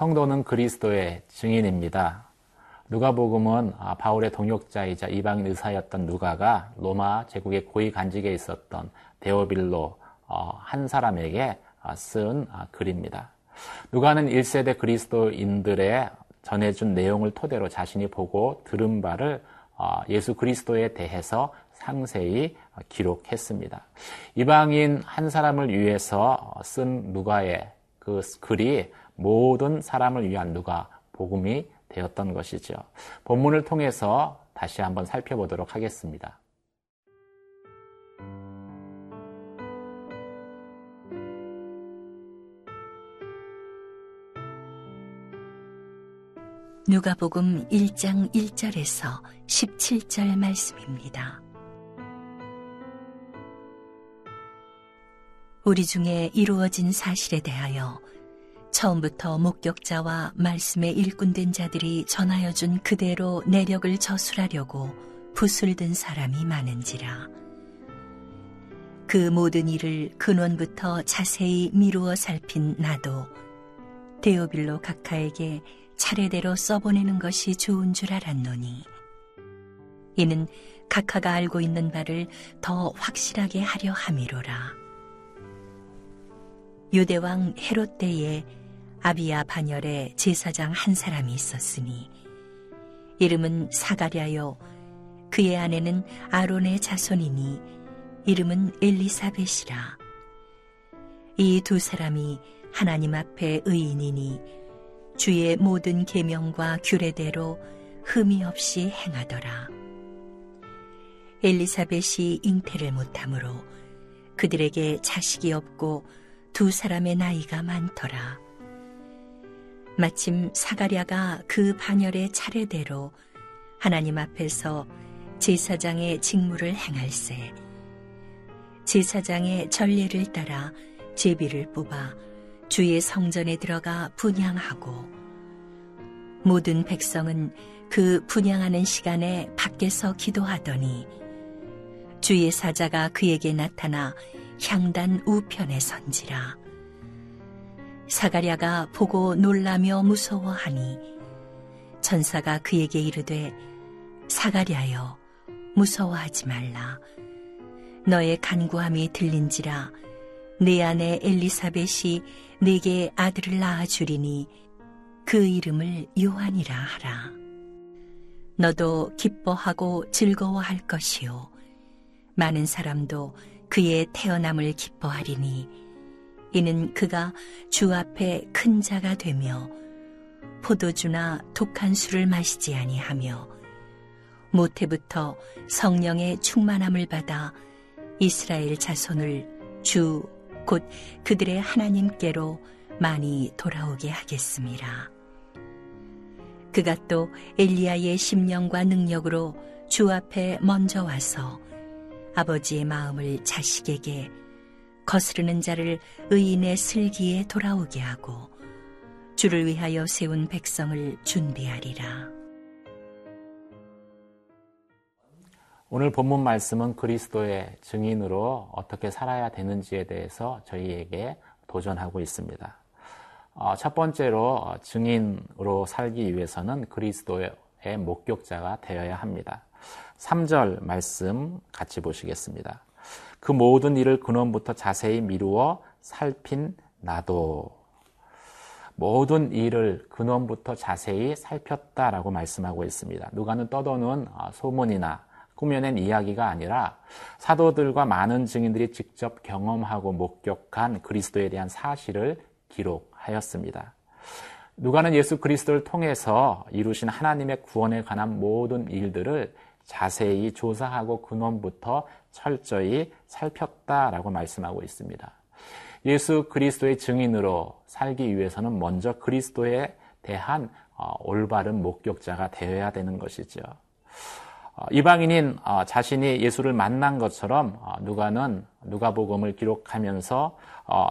성도는 그리스도의 증인입니다. 누가복음은 아, 바울의 동역자이자 이방인 의사였던 누가가 로마 제국의 고위 간직에 있었던 데오빌로 어, 한 사람에게 아, 쓴 아, 글입니다. 누가는 1세대 그리스도인들의 전해준 내용을 토대로 자신이 보고 들은 바를 어, 예수 그리스도에 대해서 상세히 기록했습니다. 이방인 한 사람을 위해서 쓴 누가의 그 글이 모든 사람을 위한 누가 복음이 되었던 것이죠. 본문을 통해서 다시 한번 살펴보도록 하겠습니다. 누가복음 1장 1절에서 17절 말씀입니다. 우리 중에 이루어진 사실에 대하여 처음부터 목격자와 말씀에 일꾼된 자들이 전하여 준 그대로 내력을 저술하려고 붓을 든 사람이 많은지라. 그 모든 일을 근원부터 자세히 미루어 살핀 나도 데오빌로 각하에게 차례대로 써보내는 것이 좋은 줄 알았노니 이는 각하가 알고 있는 바를 더 확실하게 하려 함이로라. 유대왕 헤롯 때에 아비야 반열에 제사장 한 사람이 있었으니 이름은 사가랴요. 그의 아내는 아론의 자손이니 이름은 엘리사벳이라. 이 두 사람이 하나님 앞에 의인이니 주의 모든 계명과 규례대로 흠이 없이 행하더라. 엘리사벳이 잉태를 못하므로 그들에게 자식이 없고 두 사람의 나이가 많더라. 마침 사가랴가 그 반열의 차례대로 하나님 앞에서 제사장의 직무를 행할세. 제사장의 전례를 따라 제비를 뽑아 주의 성전에 들어가 분양하고 모든 백성은 그 분양하는 시간에 밖에서 기도하더니 주의 사자가 그에게 나타나 향단 우편에 선지라. 사가랴가 보고 놀라며 무서워하니 천사가 그에게 이르되 사가랴여 무서워하지 말라. 너의 간구함이 들린지라 내 아내 엘리사벳이 내게 아들을 낳아 주리니 그 이름을 요한이라 하라. 너도 기뻐하고 즐거워할 것이요. 많은 사람도 그의 태어남을 기뻐하리니 이는 그가 주 앞에 큰 자가 되며 포도주나 독한 술을 마시지 아니하며 모태부터 성령의 충만함을 받아 이스라엘 자손을 주 곧 그들의 하나님께로 많이 돌아오게 하겠습니다. 그가 또 엘리야의 심령과 능력으로 주 앞에 먼저 와서 아버지의 마음을 자식에게 거스르는 자를 의인의 슬기에 돌아오게 하고 주를 위하여 세운 백성을 준비하리라. 오늘 본문 말씀은 그리스도의 증인으로 어떻게 살아야 되는지에 대해서 저희에게 도전하고 있습니다. 어, 첫 번째로 증인으로 살기 위해서는 그리스도의 목격자가 되어야 합니다. 3절 말씀 같이 보시겠습니다. 그 모든 일을 근원부터 자세히 미루어 살핀 나도 모든 일을 근원부터 자세히 살폈다라고 말씀하고 있습니다. 누가는 떠도는 아, 소문이나 꾸며낸 이야기가 아니라 사도들과 많은 증인들이 직접 경험하고 목격한 그리스도에 대한 사실을 기록하였습니다. 누가는 예수 그리스도를 통해서 이루신 하나님의 구원에 관한 모든 일들을 자세히 조사하고 근원부터 철저히 살폈다라고 말씀하고 있습니다. 예수 그리스도의 증인으로 살기 위해서는 먼저 그리스도에 대한 어, 올바른 목격자가 되어야 되는 것이죠. 어, 이방인인 어, 자신이 예수를 만난 것처럼 누가는 누가복음을 기록하면서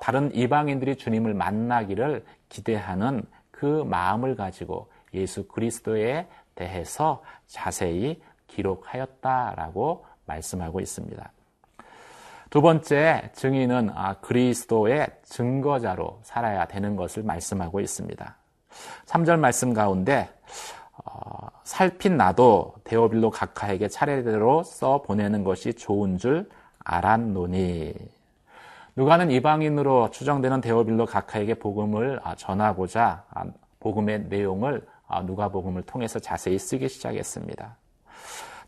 다른 이방인들이 주님을 만나기를 기대하는 그 마음을 가지고 예수 그리스도에 대해서 자세히 기록하였다라고 말씀하고 있습니다. 두 번째 증인은 아, 그리스도의 증거자로 살아야 되는 것을 말씀하고 있습니다. 3절 말씀 가운데 어, 살핀 나도 데오빌로 각하에게 차례대로 써 보내는 것이 좋은 줄 알았노니 누가는 이방인으로 추정되는 데오빌로 각하에게 복음을 아, 전하고자 아, 복음의 내용을 아, 누가복음을 통해서 자세히 쓰기 시작했습니다.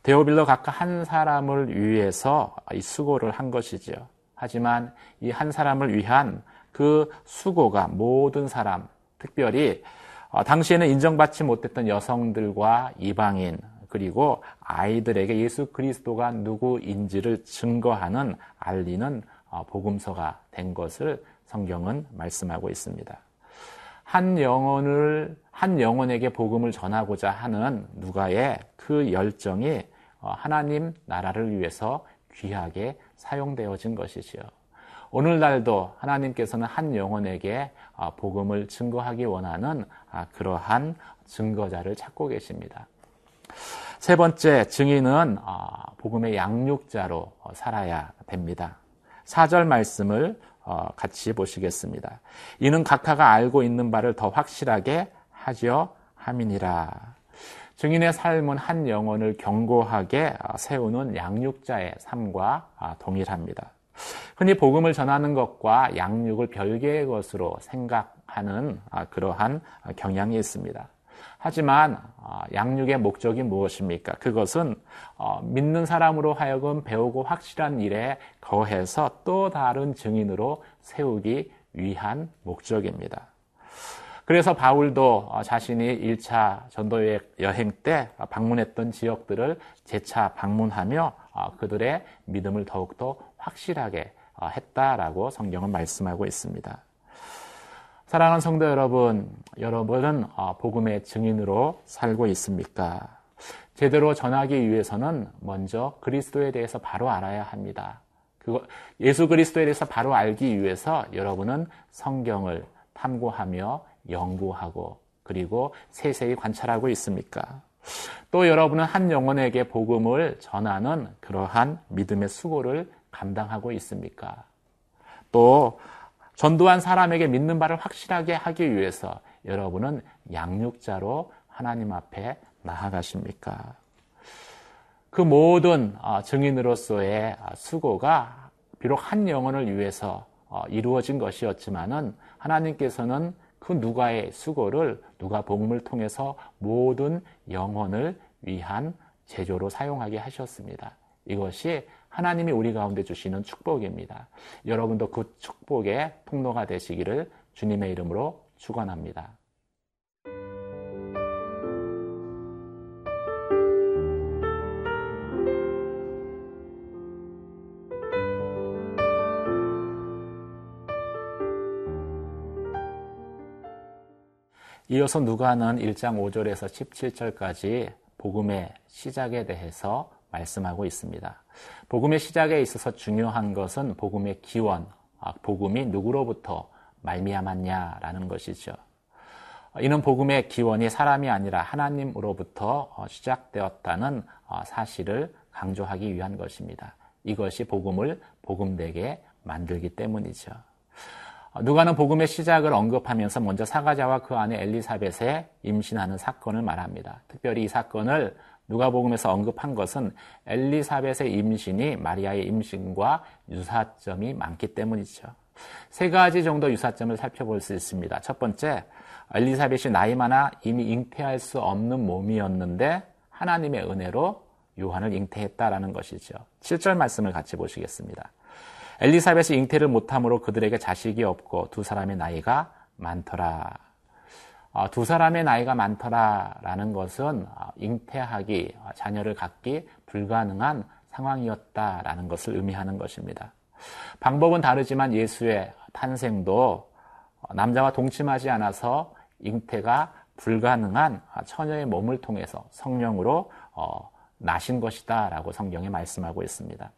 데오빌로 각하 한 사람을 위해서 이 수고를 한 것이지요. 하지만 이 한 사람을 위한 그 수고가 모든 사람, 특별히 어, 당시에는 인정받지 못했던 여성들과 이방인 그리고 아이들에게 예수 그리스도가 누구인지를 증거하는 알리는 어, 복음서가 된 것을 성경은 말씀하고 있습니다. 한 영혼을 한 영혼에게 복음을 전하고자 하는 누가의 그 열정이 어, 하나님 나라를 위해서 귀하게 사용되어진 것이지요. 오늘날도 하나님께서는 한 영혼에게 아, 복음을 증거하기 원하는 아, 그러한 증거자를 찾고 계십니다. 세 번째 증인은 아, 복음의 양육자로 어, 살아야 됩니다. 4절 말씀을 어, 같이 보시겠습니다. 이는 각하가 알고 있는 바를 더 확실하게 하죠 함이니라. 증인의 삶은 한 영혼을 견고하게 세우는 양육자의 삶과 동일합니다. 흔히 복음을 전하는 것과 양육을 별개의 것으로 생각하는 아, 그러한 경향이 있습니다. 하지만 아, 양육의 목적이 무엇입니까? 그것은 어, 믿는 사람으로 하여금 배우고 확실한 일에 거해서 또 다른 증인으로 세우기 위한 목적입니다. 그래서 바울도 어, 자신이 1차 전도 여행 때 방문했던 지역들을 재차 방문하며 어, 그들의 믿음을 더욱더 확실하게 어, 했다라고 성경은 말씀하고 있습니다. 사랑하는 성도 여러분, 여러분은 어, 복음의 증인으로 살고 있습니까? 제대로 전하기 위해서는 먼저 그리스도에 대해서 바로 알아야 합니다. 그거 예수 그리스도에 대해서 바로 알기 위해서 여러분은 성경을 탐구하며 연구하고 그리고 세세히 관찰하고 있습니까? 또 여러분은 한 영혼에게 복음을 전하는 그러한 믿음의 수고를 감당하고 있습니까? 또 전도한 사람에게 믿는 바를 확실하게 하기 위해서 여러분은 양육자로 하나님 앞에 나아가십니까? 그 모든 어, 증인으로서의 수고가 비록 한 영혼을 위해서 어, 이루어진 것이었지만은 하나님께서는 그 누가의 수고를 누가 복음을 통해서 모든 영혼을 위한 제조로 사용하게 하셨습니다. 이것이 하나님이 우리 가운데 주시는 축복입니다. 여러분도 그 축복의 통로가 되시기를 주님의 이름으로 축원합니다. 이어서 누가는 1장 5절에서 17절까지 복음의 시작에 대해서 말씀하고 있습니다. 복음의 시작에 있어서 중요한 것은 복음의 기원, 아, 복음이 누구로부터 말미암았냐라는 것이죠. 이는 복음의 기원이 사람이 아니라 하나님으로부터 어, 시작되었다는 어, 사실을 강조하기 위한 것입니다. 이것이 복음을 복음되게 만들기 때문이죠. 어, 누가는 복음의 시작을 언급하면서 먼저 사가자와 그 아내 엘리사벳의 임신하는 사건을 말합니다. 특별히 이 사건을 누가복음에서 언급한 것은 엘리사벳의 임신이 마리아의 임신과 유사점이 많기 때문이죠. 세 가지 정도 유사점을 살펴볼 수 있습니다. 첫 번째, 엘리사벳이 나이 많아 이미 잉태할 수 없는 몸이었는데 하나님의 은혜로 요한을 잉태했다라는 것이죠. 7절 말씀을 같이 보시겠습니다. 엘리사벳이 잉태를 못함으로 그들에게 자식이 없고 두 사람의 나이가 많더라. 어, 두 사람의 나이가 많더라라는 것은 어, 잉태하기, 어, 자녀를 갖기 불가능한 상황이었다라는 것을 의미하는 것입니다. 방법은 다르지만 예수의 탄생도 남자와 동침하지 않아서 잉태가 불가능한 처녀의 몸을 통해서 성령으로 나신 것이다라고 성경에 말씀하고 있습니다.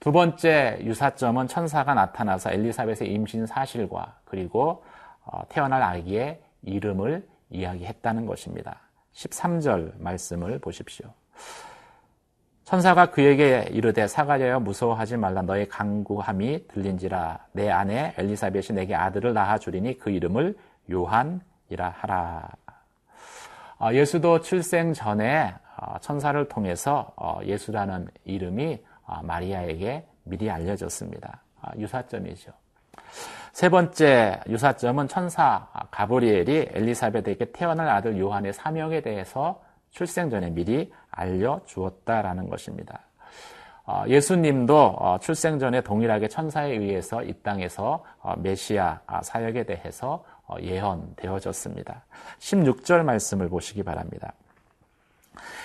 두 번째 유사점은 천사가 나타나서 엘리사벳의 임신 사실과 그리고 태어날 아기의 이름을 이야기했다는 것입니다. 13절 말씀을 보십시오. 천사가 그에게 이르되 사가랴여 무서워하지 말라 너의 강구함이 들린지라 내 아내 엘리사벳이 내게 아들을 낳아 주리니 그 이름을 요한이라 이라 하라. 어, 예수도 출생 전에 어, 천사를 통해서 어, 예수라는 이름이 마리아에게 미리 알려졌습니다. 유사점이죠. 세 번째 유사점은 천사 가브리엘이 엘리사벳에게 태어날 아들 요한의 사명에 대해서 출생 전에 미리 알려주었다라는 것입니다. 예수님도 출생 전에 동일하게 천사에 의해서 이 땅에서 메시아 사역에 대해서 어, 예언되어졌습니다. 16절 말씀을 보시기 바랍니다.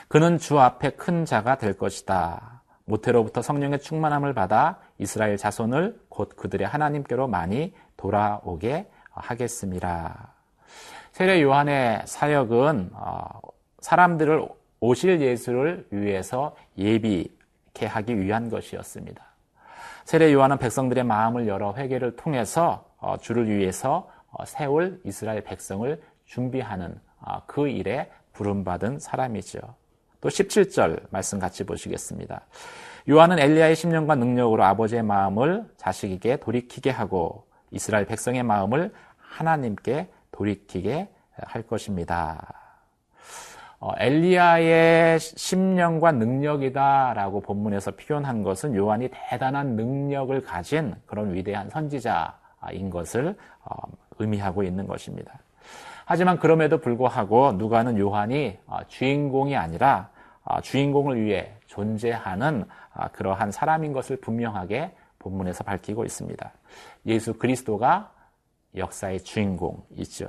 그는 주 앞에 큰 자가 될 것이다. 모태로부터 성령의 충만함을 받아 이스라엘 자손을 곧 그들의 하나님께로 많이 돌아오게 하겠습니다. 세례 요한의 사역은 어, 사람들을 오실 예수를 위해서 예비케 하기 위한 것이었습니다. 세례 요한은 백성들의 마음을 열어 회개를 통해서 어, 주를 위해서 어, 세울 이스라엘 백성을 준비하는 어, 그 일에 부름받은 사람이죠. 또 17절 말씀 같이 보시겠습니다. 요한은 엘리야의 심령과 능력으로 아버지의 마음을 자식에게 돌이키게 하고 이스라엘 백성의 마음을 하나님께 돌이키게 할 것입니다. 어, 엘리야의 심령과 능력이다라고 본문에서 표현한 것은 요한이 대단한 능력을 가진 그런 위대한 선지자인 것을 의미하고 있는 것입니다. 하지만 그럼에도 불구하고 누가는 요한이 어, 주인공이 아니라 어, 주인공을 위해 존재하는 어, 그러한 사람인 것을 분명하게 본문에서 밝히고 있습니다. 예수 그리스도가 역사의 주인공이죠.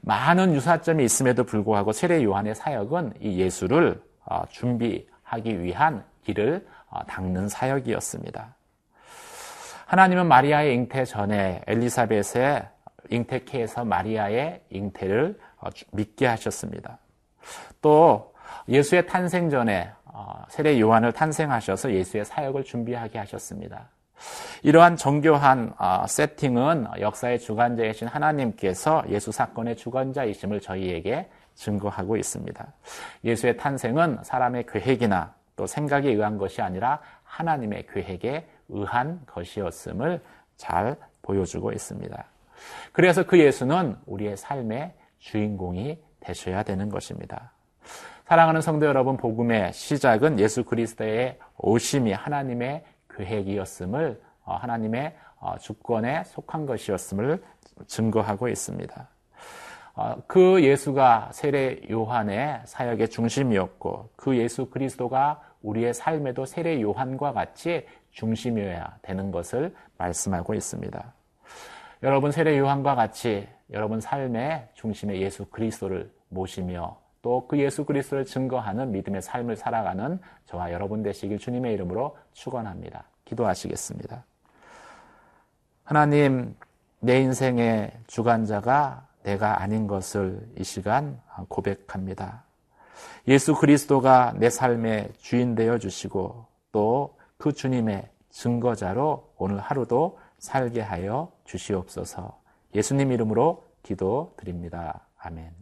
많은 유사점이 있음에도 불구하고 세례 요한의 사역은 이 예수를 준비하기 위한 길을 닦는 사역이었습니다. 하나님은 마리아의 잉태 전에 엘리사벳의 잉태케 해서 마리아의 잉태를 어, 믿게 하셨습니다. 또 예수의 탄생 전에 어, 세례 요한을 탄생하셔서 예수의 사역을 준비하게 하셨습니다. 이러한 정교한 어, 세팅은 역사의 주관자이신 하나님께서 예수 사건의 주관자이심을 저희에게 증거하고 있습니다. 예수의 탄생은 사람의 계획이나 또 생각에 의한 것이 아니라 하나님의 계획에 의한 것이었음을 잘 보여주고 있습니다. 그래서 그 예수는 우리의 삶의 주인공이 되셔야 되는 것입니다. 사랑하는 성도 여러분, 복음의 시작은 예수 그리스도의 오심이 하나님의 계획이었음을 어, 하나님의 어, 주권에 속한 것이었음을 증거하고 있습니다. 어, 그 예수가 세례 요한의 사역의 중심이었고 그 예수 그리스도가 우리의 삶에도 세례 요한과 같이 중심이어야 되는 것을 말씀하고 있습니다. 여러분 세례 요한과 같이 여러분 삶의 중심에 예수 그리스도를 모시며 또 그 예수 그리스도를 증거하는 믿음의 삶을 살아가는 저와 여러분 되시길 주님의 이름으로 축원합니다. 기도하시겠습니다. 하나님 내 인생의 주관자가 내가 아닌 것을 이 시간 고백합니다. 예수 그리스도가 내 삶의 주인 되어 주시고 또 그 주님의 증거자로 오늘 하루도 살게 하여 주시옵소서. 예수님 이름으로 기도 드립니다. 아멘.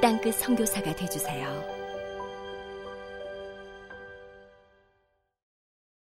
땅끝 성교사가 되주세요